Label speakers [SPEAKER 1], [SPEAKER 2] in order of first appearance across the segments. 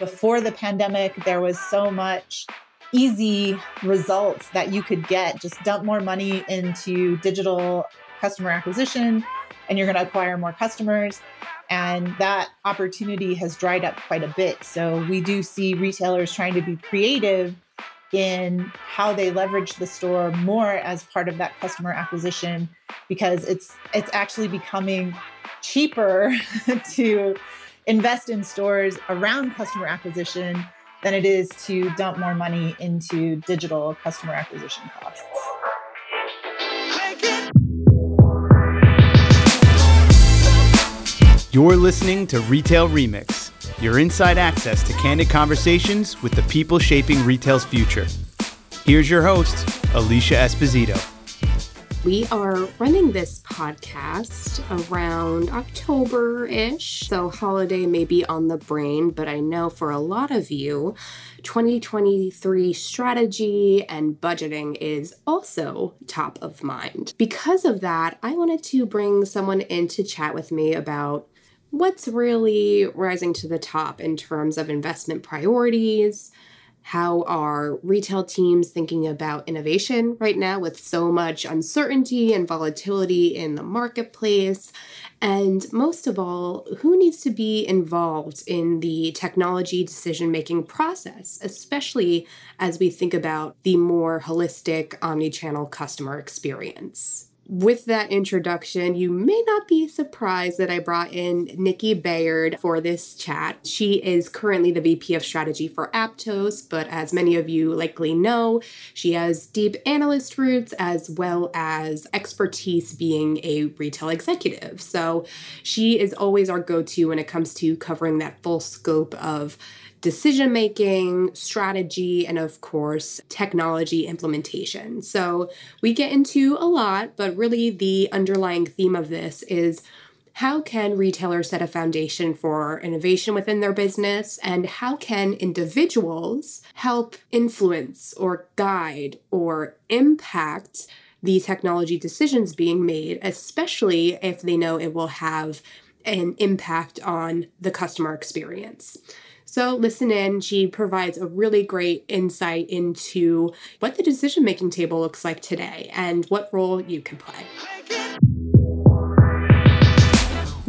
[SPEAKER 1] before the pandemic, there was so much easy results that you could get. Just dump more money into digital customer acquisition, and you're going to acquire more customers. And that opportunity has dried up quite a bit. So we do see retailers trying to be creative in how they leverage the store more as part of that customer acquisition because it's it's actually becoming cheaper to invest in stores around customer acquisition than it is to dump more money into digital customer acquisition costs.
[SPEAKER 2] You're listening to Retail Remix, your inside access to candid conversations with the people shaping retail's future. Here's your host, Alicia Esposito.
[SPEAKER 3] We are running this podcast around October ish, so holiday may be on the brain, but I know for a lot of you, 2023 strategy and budgeting is also top of mind. Because of that, I wanted to bring someone in to chat with me about what's really rising to the top in terms of investment priorities how are retail teams thinking about innovation right now with so much uncertainty and volatility in the marketplace? And most of all, who needs to be involved in the technology decision making process, especially as we think about the more holistic omni channel customer experience? With that introduction, you may not be surprised that I brought in Nikki Baird for this chat. She is currently the VP of Strategy for Aptos, but as many of you likely know, she has deep analyst roots as well as expertise being a retail executive. So she is always our go to when it comes to covering that full scope of decision making, strategy, and of course, technology implementation. So we get into a lot, but really the underlying theme of this is how can retailers set a foundation for innovation within their business and how can individuals help influence or guide or impact the technology decisions being made especially if they know it will have an impact on the customer experience so, listen in. She provides a really great insight into what the decision making table looks like today and what role you can play.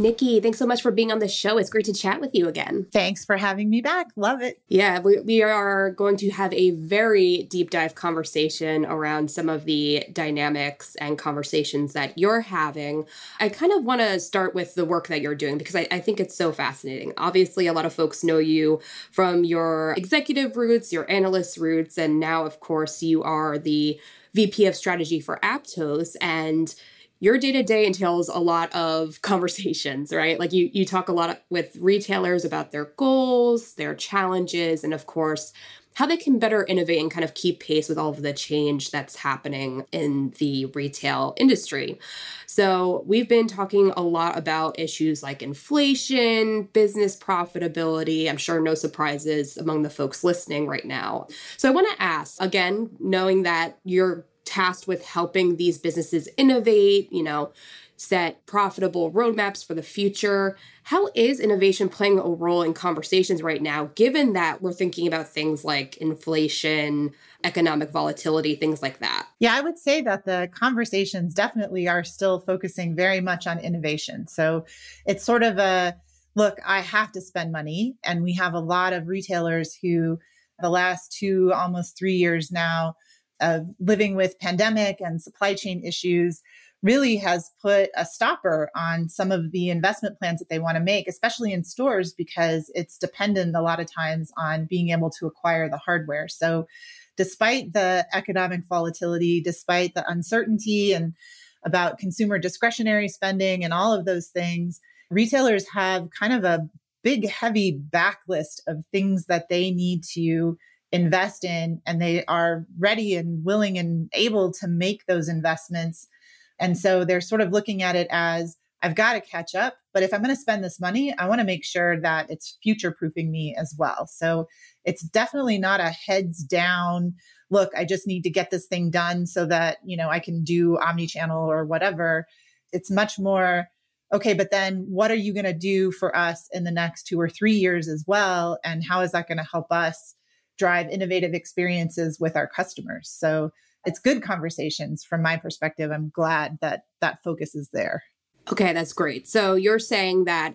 [SPEAKER 3] Nikki, thanks so much for being on the show. It's great to chat with you again.
[SPEAKER 1] Thanks for having me back. Love it.
[SPEAKER 3] Yeah, we, we are going to have a very deep dive conversation around some of the dynamics and conversations that you're having. I kind of want to start with the work that you're doing because I, I think it's so fascinating. Obviously, a lot of folks know you from your executive roots, your analyst roots, and now, of course, you are the VP of strategy for Aptos. And your day to day entails a lot of conversations, right? Like you you talk a lot with retailers about their goals, their challenges, and of course how they can better innovate and kind of keep pace with all of the change that's happening in the retail industry. So, we've been talking a lot about issues like inflation, business profitability. I'm sure no surprises among the folks listening right now. So, I want to ask again, knowing that you're tasked with helping these businesses innovate, you know, set profitable roadmaps for the future. How is innovation playing a role in conversations right now, given that we're thinking about things like inflation, economic volatility, things like that?
[SPEAKER 1] Yeah, I would say that the conversations definitely are still focusing very much on innovation. So it's sort of a look, I have to spend money. And we have a lot of retailers who, the last two, almost three years now, of living with pandemic and supply chain issues really has put a stopper on some of the investment plans that they want to make, especially in stores, because it's dependent a lot of times on being able to acquire the hardware. So, despite the economic volatility, despite the uncertainty and about consumer discretionary spending and all of those things, retailers have kind of a big, heavy backlist of things that they need to invest in and they are ready and willing and able to make those investments. And so they're sort of looking at it as I've got to catch up, but if I'm going to spend this money, I want to make sure that it's future proofing me as well. So it's definitely not a heads down look, I just need to get this thing done so that, you know, I can do omni-channel or whatever. It's much more okay, but then what are you going to do for us in the next two or three years as well? And how is that going to help us drive innovative experiences with our customers? So it's good conversations from my perspective. I'm glad that that focus is there.
[SPEAKER 3] Okay, that's great. So you're saying that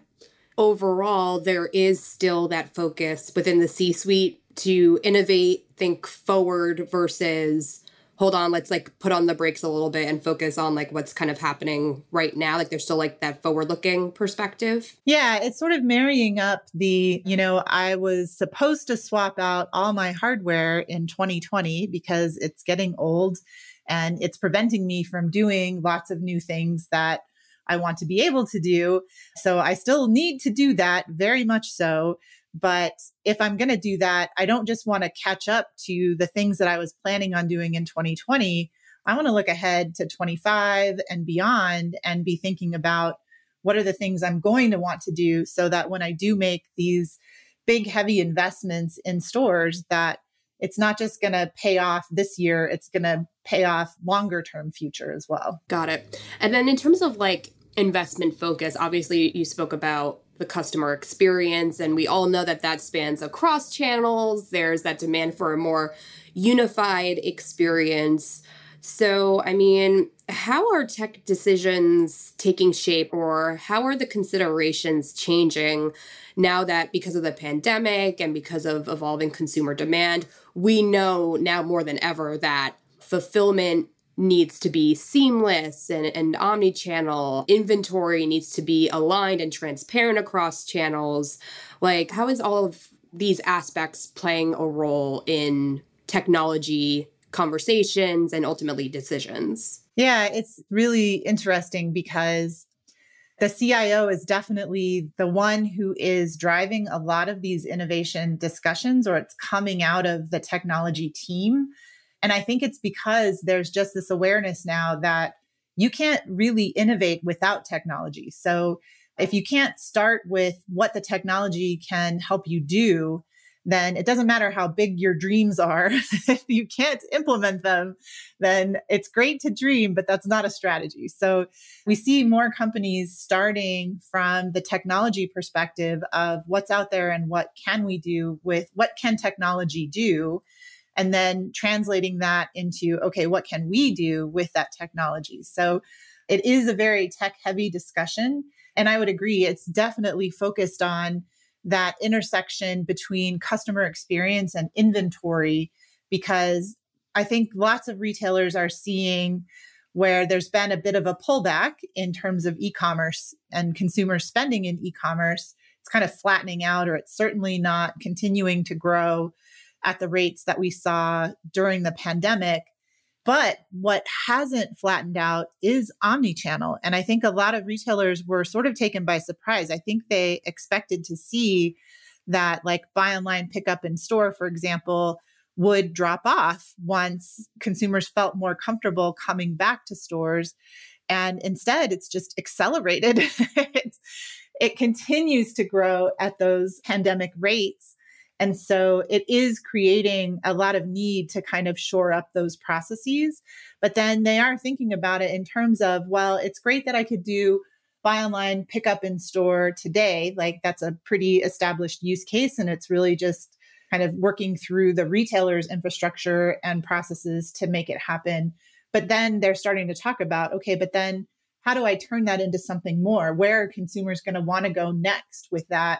[SPEAKER 3] overall, there is still that focus within the C suite to innovate, think forward versus hold on, let's like put on the brakes a little bit and focus on like what's kind of happening right now. Like there's still like that forward looking perspective.
[SPEAKER 1] Yeah, it's sort of marrying up the, you know, I was supposed to swap out all my hardware in 2020 because it's getting old and it's preventing me from doing lots of new things that I want to be able to do. So I still need to do that very much so. But if I'm going to do that, I don't just want to catch up to the things that I was planning on doing in 2020. I want to look ahead to 25 and beyond and be thinking about what are the things I'm going to want to do so that when I do make these big heavy investments in stores that it's not just going to pay off this year it's going to pay off longer term future as well
[SPEAKER 3] got it and then in terms of like investment focus. Obviously, you spoke about the customer experience, and we all know that that spans across channels. There's that demand for a more unified experience. So, I mean, how are tech decisions taking shape, or how are the considerations changing now that because of the pandemic and because of evolving consumer demand, we know now more than ever that fulfillment needs to be seamless and, and omni-channel. Inventory needs to be aligned and transparent across channels. Like how is all of these aspects playing a role in technology conversations and ultimately decisions?
[SPEAKER 1] Yeah it's really interesting because the CIO is definitely the one who is driving a lot of these innovation discussions, or it's coming out of the technology team. And I think it's because there's just this awareness now that you can't really innovate without technology. So if you can't start with what the technology can help you do, then it doesn't matter how big your dreams are. if you can't implement them, then it's great to dream, but that's not a strategy. So we see more companies starting from the technology perspective of what's out there and what can we do with what can technology do and then translating that into okay what can we do with that technology? So it is a very tech heavy discussion and i would agree it's definitely focused on that intersection between customer experience and inventory because i think lots of retailers are seeing where there's been a bit of a pullback in terms of e-commerce and consumer spending in e-commerce. It's kind of flattening out or it's certainly not continuing to grow at the rates that we saw during the pandemic. But what hasn't flattened out is omni-channel. And I think a lot of retailers were sort of taken by surprise. I think they expected to see that, like buy online, pick up in store, for example, would drop off once consumers felt more comfortable coming back to stores. And instead, it's just accelerated. it continues to grow at those pandemic rates. And so it is creating a lot of need to kind of shore up those processes. But then they are thinking about it in terms of, well, it's great that I could do buy online, pick up in store today. Like that's a pretty established use case. And it's really just kind of working through the retailer's infrastructure and processes to make it happen. But then they're starting to talk about, okay, but then how do I turn that into something more? Where are consumers going to want to go next with that?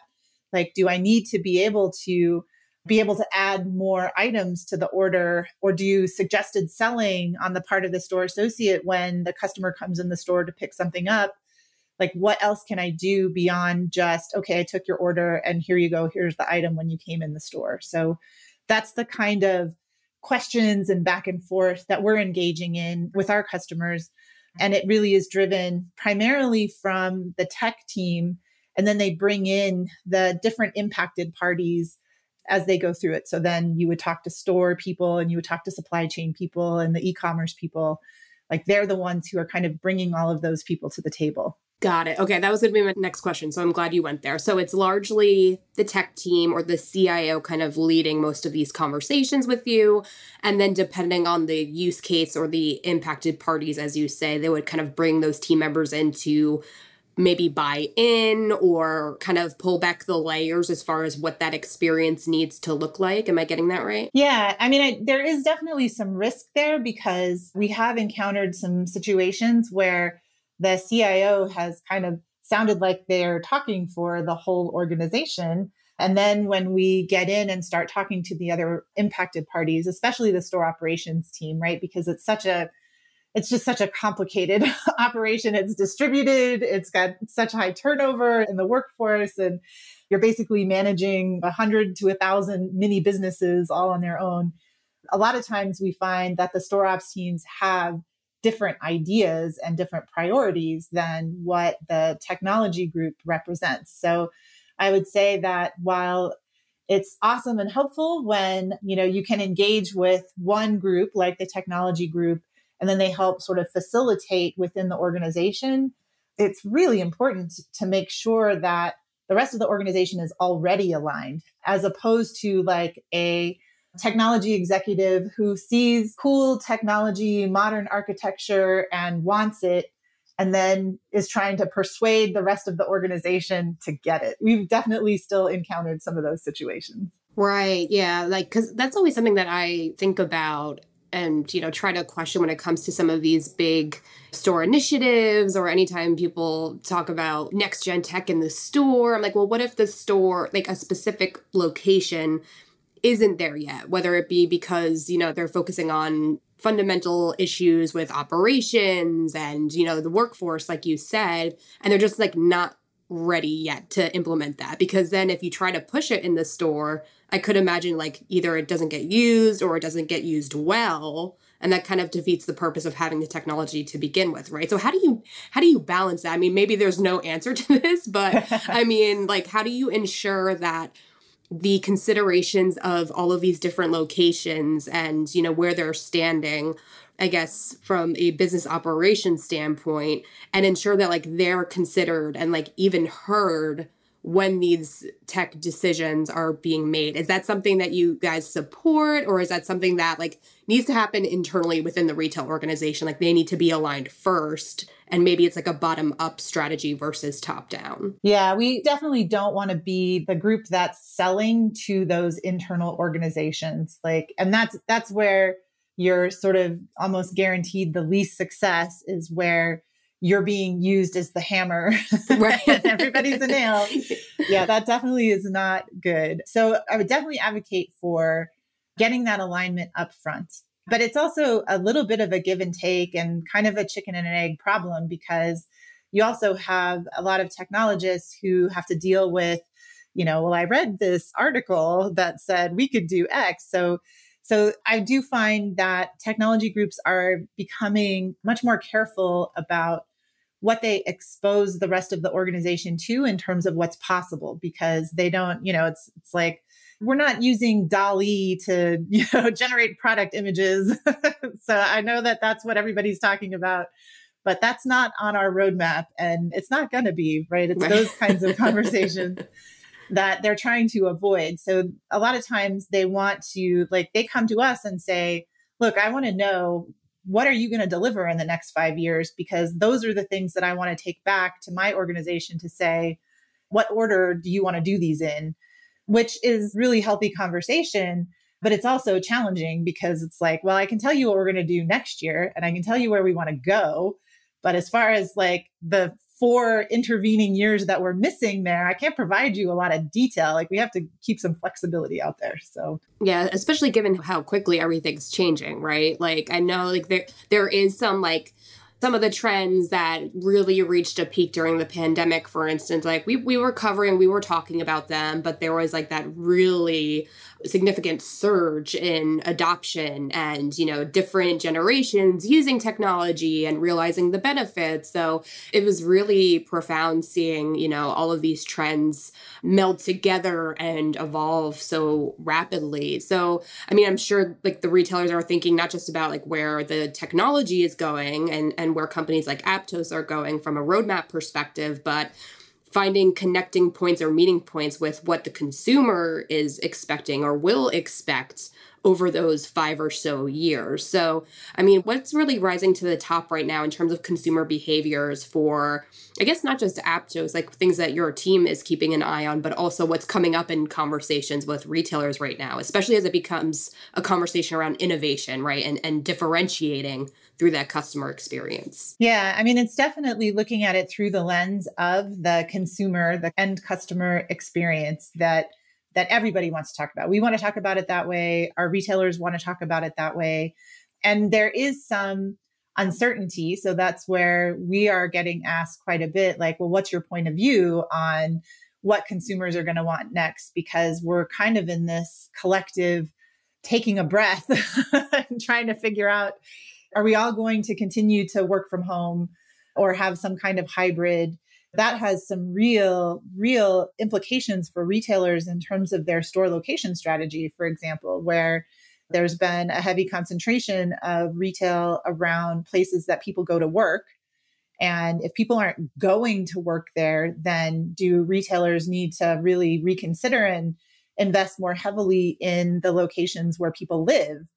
[SPEAKER 1] Like, do I need to be able to be able to add more items to the order or do you suggested selling on the part of the store associate when the customer comes in the store to pick something up? Like, what else can I do beyond just, okay, I took your order and here you go, here's the item when you came in the store? So that's the kind of questions and back and forth that we're engaging in with our customers. And it really is driven primarily from the tech team and then they bring in the different impacted parties as they go through it. So then you would talk to store people and you would talk to supply chain people and the e commerce people. Like they're the ones who are kind of bringing all of those people to the table.
[SPEAKER 3] Got it. Okay, that was going to be my next question. So I'm glad you went there. So it's largely the tech team or the CIO kind of leading most of these conversations with you. And then depending on the use case or the impacted parties, as you say, they would kind of bring those team members into maybe buy in or kind of pull back the layers as far as what that experience needs to look like. Am I getting that right?
[SPEAKER 1] Yeah. I mean, I, there is definitely some risk there because we have encountered some situations where the CIO has kind of sounded like they're talking for the whole organization. And then when we get in and start talking to the other impacted parties, especially the store operations team, right? Because it's such a it's just such a complicated operation. It's distributed, it's got such high turnover in the workforce, and you're basically managing a hundred to a thousand mini businesses all on their own. A lot of times we find that the store ops teams have different ideas and different priorities than what the technology group represents. So I would say that while it's awesome and helpful when you know you can engage with one group like the technology group and then they help sort of facilitate within the organization it's really important to make sure that the rest of the organization is already aligned as opposed to like a technology executive who sees cool technology modern architecture and wants it and then is trying to persuade the rest of the organization to get it we've definitely still encountered some of those situations
[SPEAKER 3] Right. Yeah. Like, because that's always something that I think about and you know try to question when it comes to some of these big store initiatives or anytime people talk about next gen tech in the store. I'm like well what if the store like a specific location isn't there yet? Whether it be because you know they're focusing on fundamental issues with operations and you know the workforce like you said and they're just like not ready yet to implement that because then if you try to push it in the store I could imagine like either it doesn't get used or it doesn't get used well and that kind of defeats the purpose of having the technology to begin with right? So how do you how do you balance that? I mean maybe there's no answer to this but i mean like how do you ensure that the considerations of all of these different locations and you know where they're standing i guess from a business operation standpoint and ensure that like they're considered and like even heard when these tech decisions are being made. Is that something that you guys support or is that something that like needs to happen internally within the retail organization? Like they need to be aligned first and maybe it's like a bottom up strategy versus top down
[SPEAKER 1] yeah we definitely don't want to be the group that's selling to those internal organizations like and that's that's where you're sort of almost guaranteed the least success is where you're being used as the hammer right. everybody's a nail yeah that definitely is not good. So i would definitely advocate for getting that alignment up front. But it's also a little bit of a give and take and kind of a chicken and an egg problem because you also have a lot of technologists who have to deal with you know well i read this article that said we could do x. So so I do find that technology groups are becoming much more careful about what they expose the rest of the organization to in terms of what's possible because they don't, you know, it's it's like we're not using DALL-E to, you know, generate product images. so I know that that's what everybody's talking about, but that's not on our roadmap and it's not going to be, right? It's those kinds of conversations that they're trying to avoid. So a lot of times they want to like they come to us and say, "Look, I want to know what are you going to deliver in the next 5 years because those are the things that I want to take back to my organization to say, what order do you want to do these in?" Which is really healthy conversation, but it's also challenging because it's like, well, I can tell you what we're going to do next year and I can tell you where we want to go, but as far as like the four intervening years that we're missing there, I can't provide you a lot of detail. Like we have to keep some flexibility out there. So
[SPEAKER 3] yeah, especially given how quickly everything's changing, right? Like I know like there there is some like some of the trends that really reached a peak during the pandemic, for instance, like we, we were covering, we were talking about them, but there was like that really significant surge in adoption and, you know, different generations using technology and realizing the benefits. So it was really profound seeing, you know, all of these trends meld together and evolve so rapidly. So, I mean, I'm sure like the retailers are thinking not just about like where the technology is going and, and where companies like Aptos are going from a roadmap perspective, but finding connecting points or meeting points with what the consumer is expecting or will expect over those five or so years. So, I mean, what's really rising to the top right now in terms of consumer behaviors for, I guess, not just Aptos, like things that your team is keeping an eye on, but also what's coming up in conversations with retailers right now, especially as it becomes a conversation around innovation, right? And, and differentiating through that customer experience.
[SPEAKER 1] Yeah, I mean, it's definitely looking at it through the lens of the consumer, the end customer experience that that everybody wants to talk about. We want to talk about it that way. Our retailers want to talk about it that way. And there is some uncertainty. So that's where we are getting asked quite a bit like, well, what's your point of view on what consumers are going to want next? Because we're kind of in this collective taking a breath and trying to figure out are we all going to continue to work from home or have some kind of hybrid? that has some real, real implications for retailers in terms of their store location strategy, for example, where there's been a heavy concentration of retail around places that people go to work. And if people aren't going to work there, then do retailers need to really reconsider and invest more heavily in the locations where people live?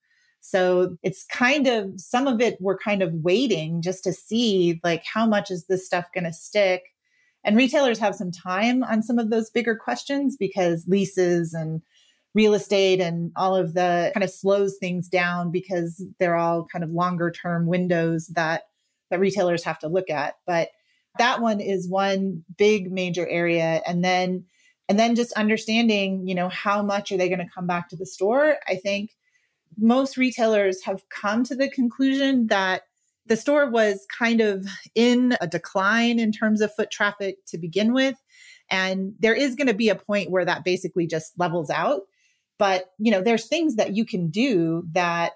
[SPEAKER 1] So it's kind of some of it we're kind of waiting just to see like how much is this stuff going to stick and retailers have some time on some of those bigger questions because leases and real estate and all of the kind of slows things down because they're all kind of longer term windows that that retailers have to look at. But that one is one big major area. And then and then just understanding, you know, how much are they going to come back to the store? I think most retailers have come to the conclusion that the store was kind of in a decline in terms of foot traffic to begin with. And there is going to be a point where that basically just levels out. But, you know, there's things that you can do that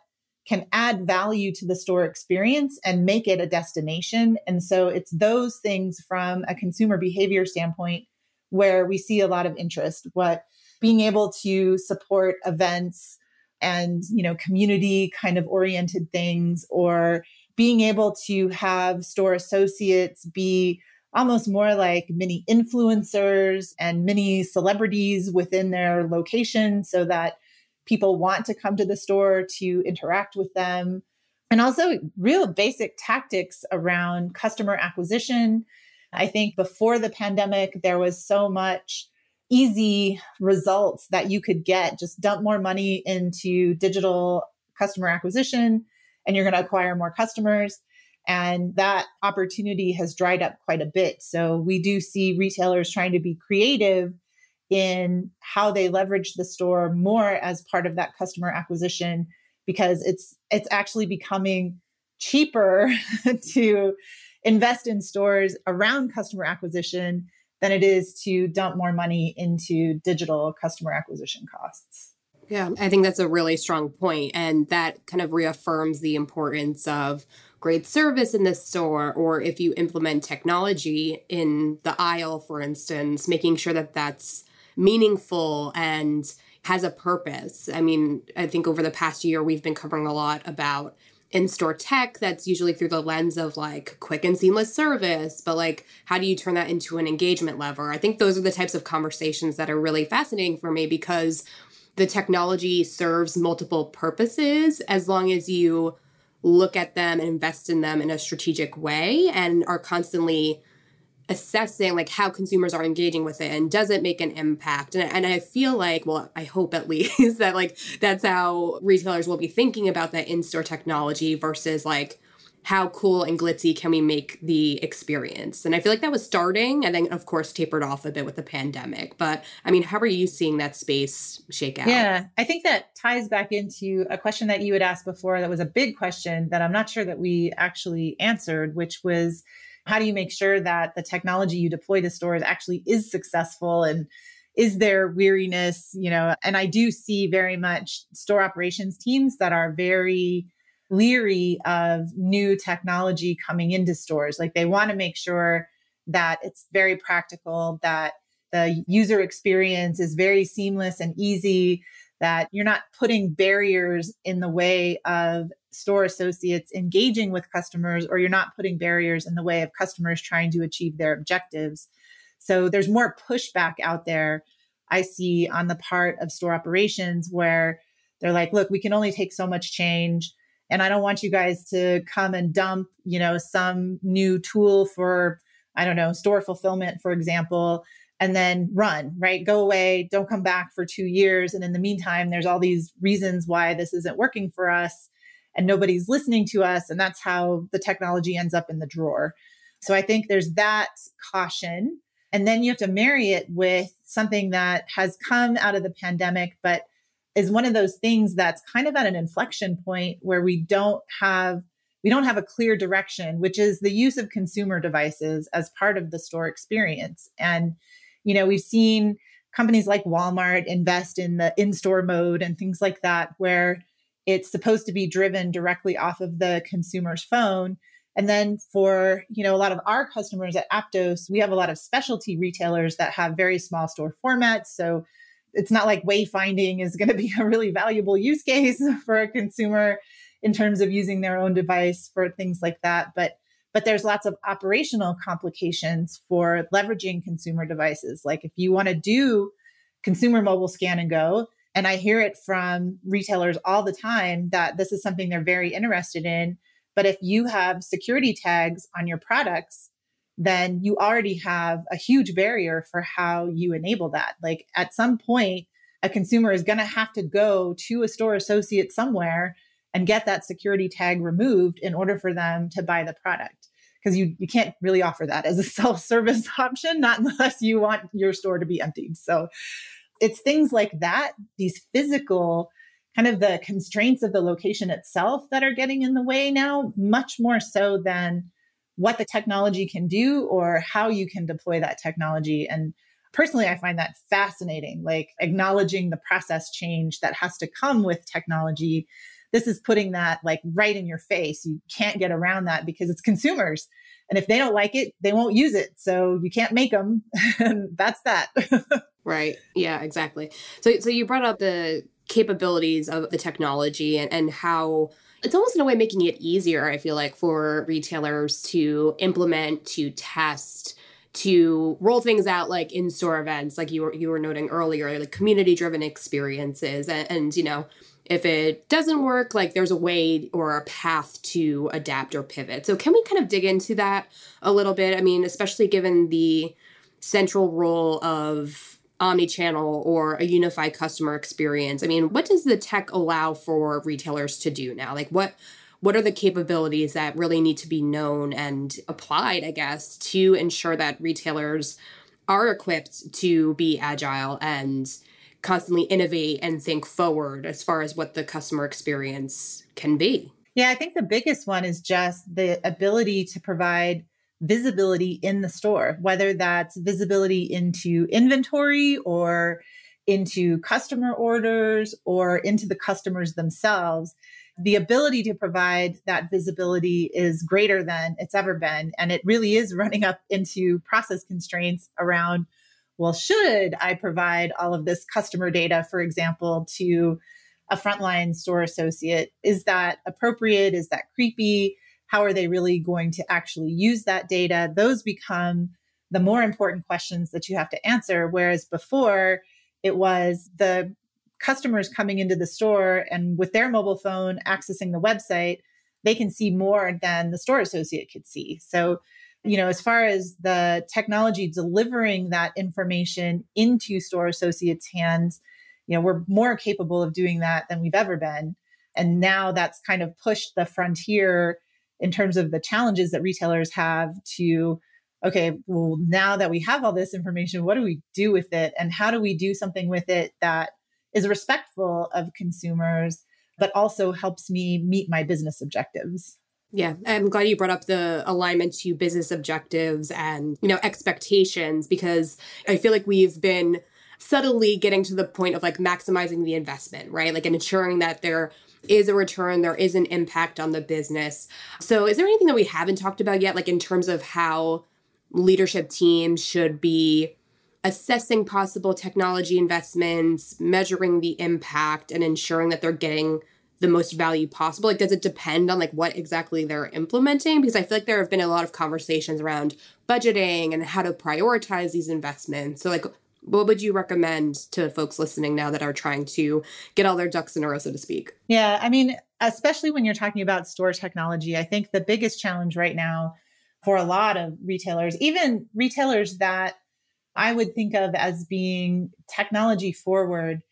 [SPEAKER 1] can add value to the store experience and make it a destination. And so it's those things from a consumer behavior standpoint where we see a lot of interest. What being able to support events and, you know, community kind of oriented things or being able to have store associates be almost more like mini influencers and mini celebrities within their location so that people want to come to the store to interact with them. And also, real basic tactics around customer acquisition. I think before the pandemic, there was so much easy results that you could get. Just dump more money into digital customer acquisition and you're going to acquire more customers. And that opportunity has dried up quite a bit. So we do see retailers trying to be creative in how they leverage the store more as part of that customer acquisition because it's it's actually becoming cheaper to invest in stores around customer acquisition than it is to dump more money into digital customer acquisition costs.
[SPEAKER 3] Yeah, I think that's a really strong point, and that kind of reaffirms the importance of great service in the store, or if you implement technology in the aisle, for instance, making sure that that's meaningful and has a purpose. I mean, I think over the past year, we've been covering a lot about in store tech that's usually through the lens of like quick and seamless service, but like, how do you turn that into an engagement lever? I think those are the types of conversations that are really fascinating for me because the technology serves multiple purposes as long as you look at them and invest in them in a strategic way and are constantly assessing like how consumers are engaging with it and does it make an impact and, and i feel like well i hope at least that like that's how retailers will be thinking about that in-store technology versus like how cool and glitzy can we make the experience? And I feel like that was starting and then, of course, tapered off a bit with the pandemic. But I mean, how are you seeing that space shake out?
[SPEAKER 1] Yeah, I think that ties back into a question that you had asked before that was a big question that I'm not sure that we actually answered, which was how do you make sure that the technology you deploy to stores actually is successful and is there weariness you know and i do see very much store operations teams that are very leery of new technology coming into stores. Like they want to make sure that it's very practical, that the user experience is very seamless and easy, that you're not putting barriers in the way of store associates engaging with customers, or you're not putting barriers in the way of customers trying to achieve their objectives. So there's more pushback out there, I see, on the part of store operations where they're like, look, we can only take so much change. And I don't want you guys to come and dump, you know, some new tool for, I don't know, store fulfillment, for example, and then run, right? Go away, don't come back for two years. And in the meantime, there's all these reasons why this isn't working for us and nobody's listening to us. And that's how the technology ends up in the drawer. So I think there's that caution. And then you have to marry it with something that has come out of the pandemic, but is one of those things that's kind of at an inflection point where we don't have we don't have a clear direction which is the use of consumer devices as part of the store experience and you know we've seen companies like Walmart invest in the in-store mode and things like that where it's supposed to be driven directly off of the consumer's phone. And then for you know a lot of our customers at aptos we have a lot of specialty retailers that have very small store formats. So it's not like wayfinding is going to be a really valuable use case for a consumer in terms of using their own device for things like that. But but there's lots of operational complications for leveraging consumer devices. Like if you want to do consumer mobile scan and go and i hear it from retailers all the time that this is something they're very interested in but if you have security tags on your products then you already have a huge barrier for how you enable that. Like at some point, a consumer is going to have to go to a store associate somewhere and get that security tag removed in order for them to buy the product. Because you, you can't really offer that as a self service option, not unless you want your store to be emptied. So it's things like that, these physical kind of the constraints of the location itself that are getting in the way now, much more so than what the technology can do or how you can deploy that technology. And personally, I find that fascinating, like acknowledging the process change that has to come with technology. This is putting that like right in your face. You can't get around that because it's consumers. And if they don't like it, they won't use it. So you can't make them. that's that.
[SPEAKER 3] right. Yeah, exactly. So so you brought up the capabilities of the technology and, and how it's almost in a way making it easier, I feel like, for retailers to implement, to test, to roll things out like in store events, like you were you were noting earlier, like community driven experiences. And, and, you know, if it doesn't work, like there's a way or a path to adapt or pivot. So can we kind of dig into that a little bit? I mean, especially given the central role of omni-channel or a unified customer experience i mean what does the tech allow for retailers to do now like what what are the capabilities that really need to be known and applied i guess to ensure that retailers are equipped to be agile and constantly innovate and think forward as far as what the customer experience can be
[SPEAKER 1] yeah i think the biggest one is just the ability to provide visibility in the store, whether that's visibility into inventory or into customer orders or into the customers themselves. The ability to provide that visibility is greater than it's ever been. And it really is running up into process constraints around well, should I provide all of this customer data, for example, to a frontline store associate? Is that appropriate? Is that creepy? how are they really going to actually use that data? Those become the more important questions that you have to answer. Whereas before, it was the customers coming into the store and with their mobile phone accessing the website, they can see more than the store associate could see. So, you know, as far as the technology delivering that information into store associates' hands, you know, we're more capable of doing that than we've ever been. And now that's kind of pushed the frontier in terms of the challenges that retailers have to okay well now that we have all this information what do we do with it and how do we do something with it that is respectful of consumers but also helps me meet my business objectives
[SPEAKER 3] yeah, I'm glad you brought up the alignment to business objectives and, you know, expectations because I feel like we've been subtly getting to the point of like maximizing the investment, right? Like and ensuring that there is a return, there is an impact on the business. So, is there anything that we haven't talked about yet, like in terms of how leadership teams should be assessing possible technology investments, measuring the impact, and ensuring that they're getting the most value possible? Like, does it depend on like what exactly they're implementing? Because I feel like there have been a lot of conversations around budgeting and how to prioritize these investments. So, like, What would you recommend to folks listening now that are trying to get all their ducks in a row, so to speak?
[SPEAKER 1] Yeah, I mean, especially when you're talking about store technology, I think the biggest challenge right now for a lot of retailers, even retailers that I would think of as being technology forward,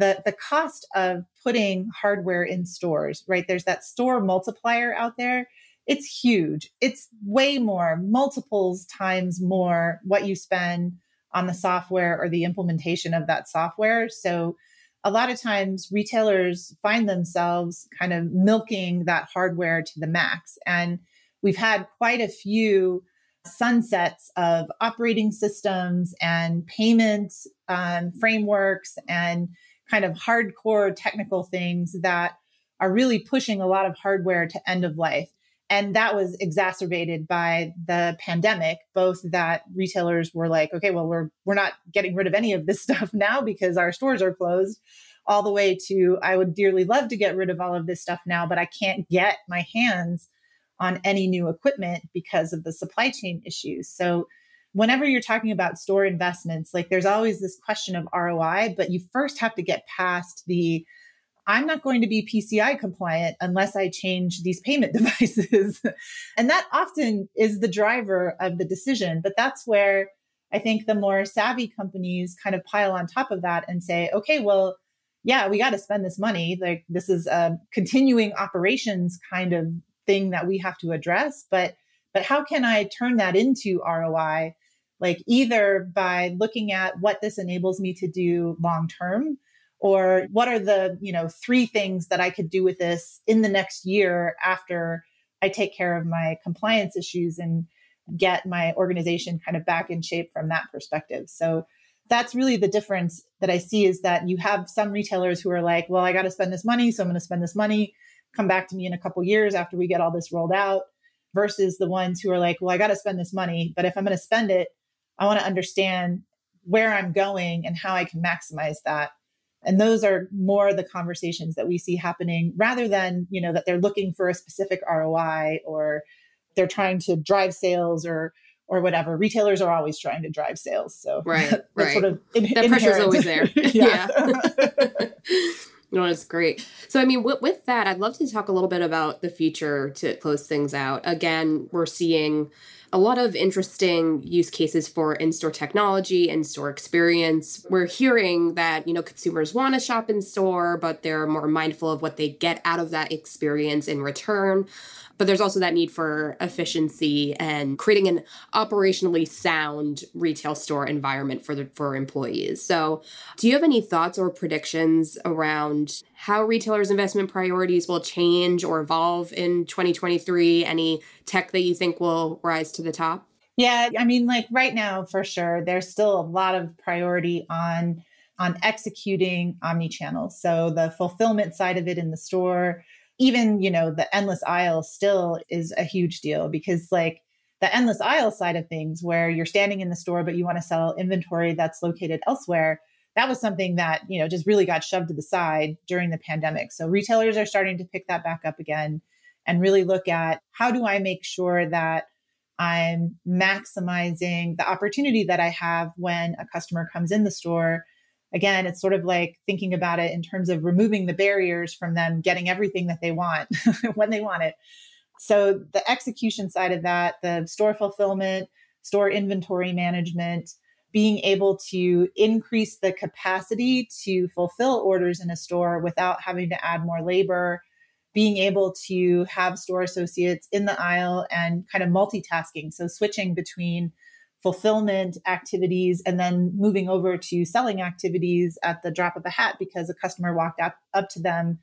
[SPEAKER 1] the, the cost of putting hardware in stores, right? There's that store multiplier out there. It's huge. It's way more, multiples times more what you spend on the software or the implementation of that software. So a lot of times retailers find themselves kind of milking that hardware to the max. And we've had quite a few sunsets of operating systems and payment um, frameworks and kind of hardcore technical things that are really pushing a lot of hardware to end of life. And that was exacerbated by the pandemic, both that retailers were like, okay, well, we're we're not getting rid of any of this stuff now because our stores are closed, all the way to I would dearly love to get rid of all of this stuff now, but I can't get my hands on any new equipment because of the supply chain issues. So whenever you're talking about store investments, like there's always this question of ROI, but you first have to get past the I'm not going to be PCI compliant unless I change these payment devices. and that often is the driver of the decision. But that's where I think the more savvy companies kind of pile on top of that and say, okay, well, yeah, we got to spend this money. Like this is a continuing operations kind of thing that we have to address. But but how can I turn that into ROI? Like either by looking at what this enables me to do long term, or what are the you know three things that I could do with this in the next year after I take care of my compliance issues and get my organization kind of back in shape from that perspective. So that's really the difference that I see is that you have some retailers who are like, well, I got to spend this money, so I'm going to spend this money come back to me in a couple years after we get all this rolled out versus the ones who are like, well, I got to spend this money, but if I'm going to spend it, I want to understand where I'm going and how I can maximize that. And those are more the conversations that we see happening rather than, you know, that they're looking for a specific ROI or they're trying to drive sales or or whatever. Retailers are always trying to drive sales. So
[SPEAKER 3] right, right.
[SPEAKER 1] sort of in,
[SPEAKER 3] that pressure's always there. yeah. No, it's great. So, I mean, with, with that, I'd love to talk a little bit about the future to close things out. Again, we're seeing a lot of interesting use cases for in-store technology and store experience. We're hearing that, you know, consumers want to shop in store, but they're more mindful of what they get out of that experience in return. But there's also that need for efficiency and creating an operationally sound retail store environment for the for employees. So, do you have any thoughts or predictions around how retailers' investment priorities will change or evolve in 2023? Any tech that you think will rise to the top?
[SPEAKER 1] Yeah, I mean, like right now, for sure, there's still a lot of priority on on executing omni-channel. So the fulfillment side of it in the store, even you know the endless aisle still is a huge deal because like the endless aisle side of things where you're standing in the store but you want to sell inventory that's located elsewhere that was something that you know just really got shoved to the side during the pandemic. So retailers are starting to pick that back up again and really look at how do i make sure that i'm maximizing the opportunity that i have when a customer comes in the store again, it's sort of like thinking about it in terms of removing the barriers from them getting everything that they want when they want it. So, the execution side of that, the store fulfillment, store inventory management, being able to increase the capacity to fulfill orders in a store without having to add more labor, being able to have store associates in the aisle and kind of multitasking. So, switching between fulfillment activities and then moving over to selling activities at the drop of a hat because a customer walked up, up to them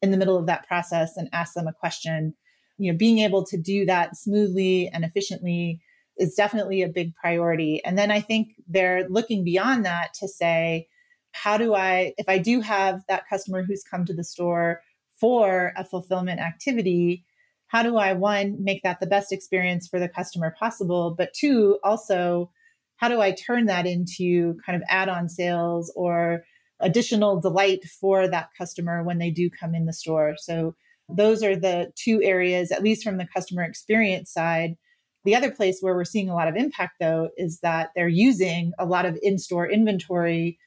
[SPEAKER 1] in the middle of that process and asked them a question. You know being able to do that smoothly and efficiently is definitely a big priority. And then i think they're looking beyond that to say how do i if i do have that customer who's come to the store for a fulfillment activity how do I, one, make that the best experience for the customer possible? But two, also, how do I turn that into kind of add on sales or additional delight for that customer when they do come in the store? So, those are the two areas, at least from the customer experience side, The other place where we're seeing a lot of impact, though, is that they're using a lot of in store inventory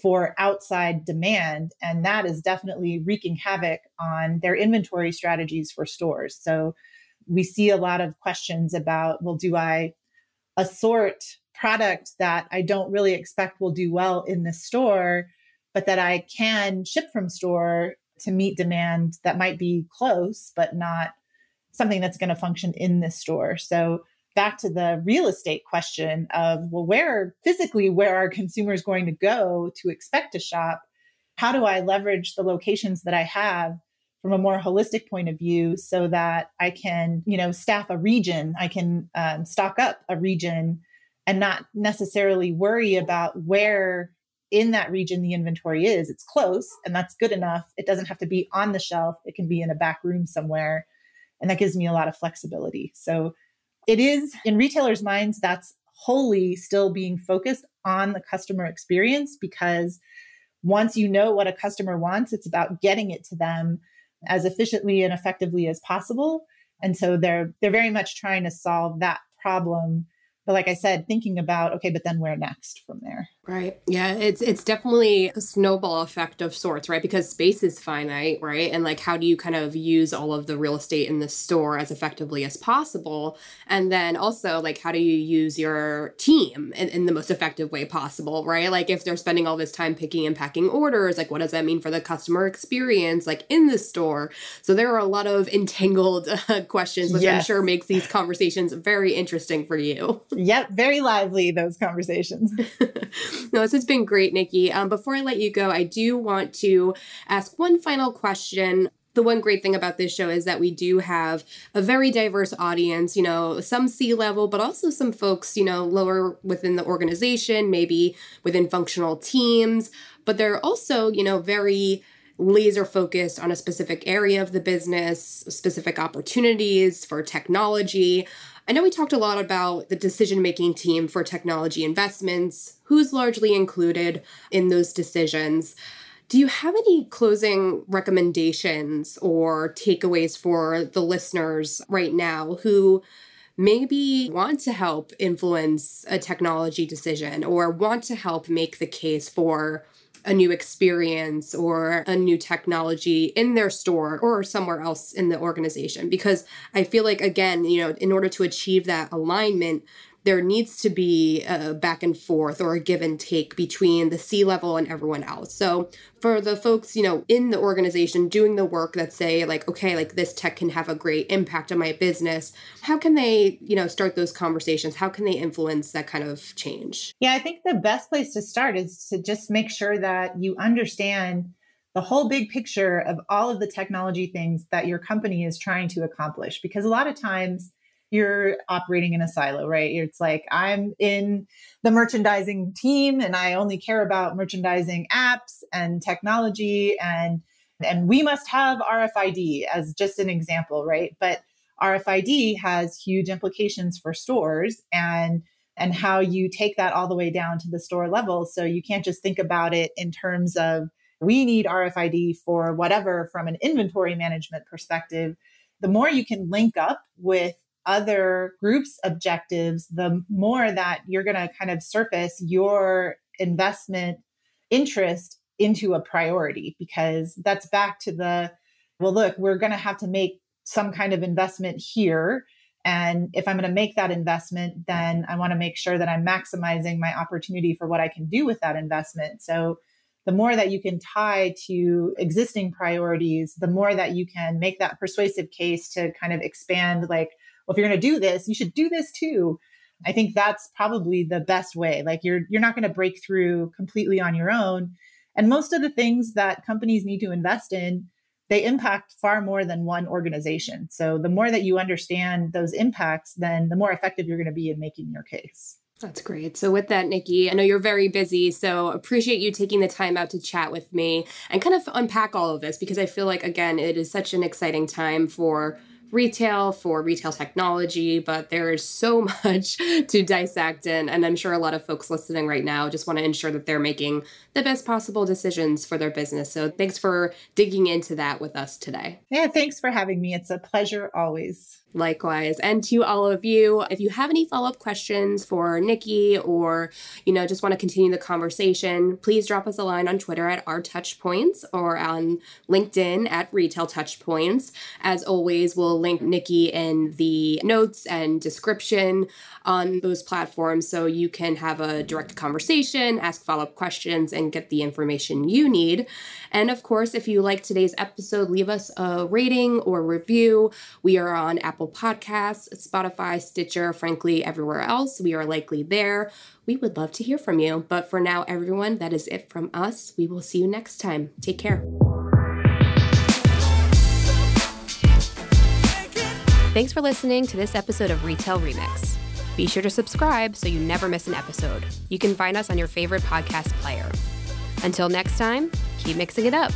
[SPEAKER 1] for outside demand. And that is definitely wreaking havoc on their inventory strategies for stores. So we see a lot of questions about well, do I assort product that I don't really expect will do well in the store, but that I can ship from store to meet demand that might be close, but not something that's going to function in this store. So back to the real estate question of well, where physically where are consumers going to go to expect to shop? How do I leverage the locations that I have from a more holistic point of view so that I can, you know, staff a region, I can um, stock up a region and not necessarily worry about where in that region the inventory is. It's close and that's good enough. It doesn't have to be on the shelf, it can be in a back room somewhere. And that gives me a lot of flexibility. So it is in retailers' minds, that's wholly still being focused on the customer experience because once you know what a customer wants, it's about getting it to them as efficiently and effectively as possible. And so they're they're very much trying to solve that problem but like I said, thinking about, okay, but then where next from there?
[SPEAKER 3] Right. Yeah, it's it's definitely a snowball effect of sorts, right? Because space is finite, right? And like how do you kind of use all of the real estate in the store as effectively as possible? And then also like how do you use your team in, in the most effective way possible, right? Like if they're spending all this time picking and packing orders, like what does that mean for the customer experience like in the store? So there are a lot of entangled uh, questions, which yes. I'm sure makes these conversations very interesting for you.
[SPEAKER 1] Yep, very lively those conversations.
[SPEAKER 3] no, this has been great, Nikki. Um, before I let you go, I do want to ask one final question the one great thing about this show is that we do have a very diverse audience, you know, some C level, but also some folks, you know, lower within the organization, maybe within functional teams, but they're also, you know, very laser focused on a specific area of the business, specific opportunities for technology. I know we talked a lot about the decision making team for technology investments, who's largely included in those decisions. Do you have any closing recommendations or takeaways for the listeners right now who maybe want to help influence a technology decision or want to help make the case for a new experience or a new technology in their store or somewhere else in the organization. Because i feel like again you know in order to achieve that alignment there needs to be a back and forth or a give and take between the C level and everyone else. So for the folks, you know, in the organization doing the work that say like, okay, like this tech can have a great impact on my business, how can they, you know, start those conversations? How can they influence that kind of change?
[SPEAKER 1] Yeah, I think the best place to start is to just make sure that you understand the whole big picture of all of the technology things that your company is trying to accomplish because a lot of times you're operating in a silo, right? It's like I'm in the merchandising team and I only care about merchandising apps and technology and and we must have RFID as just an example, right? But RFID has huge implications for stores and and how you take that all the way down to the store level. So you can't just think about it in terms of we need RFID for whatever from an inventory management perspective. The more you can link up with other groups' objectives, the more that you're going to kind of surface your investment interest into a priority because that's back to the well, look, we're going to have to make some kind of investment here. And if I'm going to make that investment, then I want to make sure that I'm maximizing my opportunity for what I can do with that investment. So the more that you can tie to existing priorities, the more that you can make that persuasive case to kind of expand like well, if you're going to do this, you should do this too. I think that's probably the best way. Like you're you're not going to break through completely on your own. And most of the things that companies need to invest in, they impact far more than one organization. So the more that you understand those impacts, then the more effective you're going to be in making your case.
[SPEAKER 3] That's great. So, with that, Nikki, I know you're very busy, so appreciate you taking the time out to chat with me and kind of unpack all of this because I feel like, again, it is such an exciting time for retail, for retail technology, but there's so much to dissect. And, and I'm sure a lot of folks listening right now just want to ensure that they're making the best possible decisions for their business. So thanks for digging into that with us today.
[SPEAKER 1] Yeah, thanks for having me. It's a pleasure always.
[SPEAKER 3] Likewise. And to all of you, if you have any follow-up questions for Nikki or, you know, just want to continue the conversation, please drop us a line on Twitter at our touchpoints or on LinkedIn at retail touchpoints. As always, we'll link Nikki in the notes and description on those platforms so you can have a direct conversation, ask follow-up questions, and get the information you need. And of course, if you like today's episode, leave us a rating or review. We are on Apple Podcasts, Spotify, Stitcher, frankly, everywhere else. We are likely there. We would love to hear from you. But for now, everyone, that is it from us. We will see you next time. Take care.
[SPEAKER 4] Thanks for listening to this episode of Retail Remix. Be sure to subscribe so you never miss an episode. You can find us on your favorite podcast player. Until next time, keep mixing it up.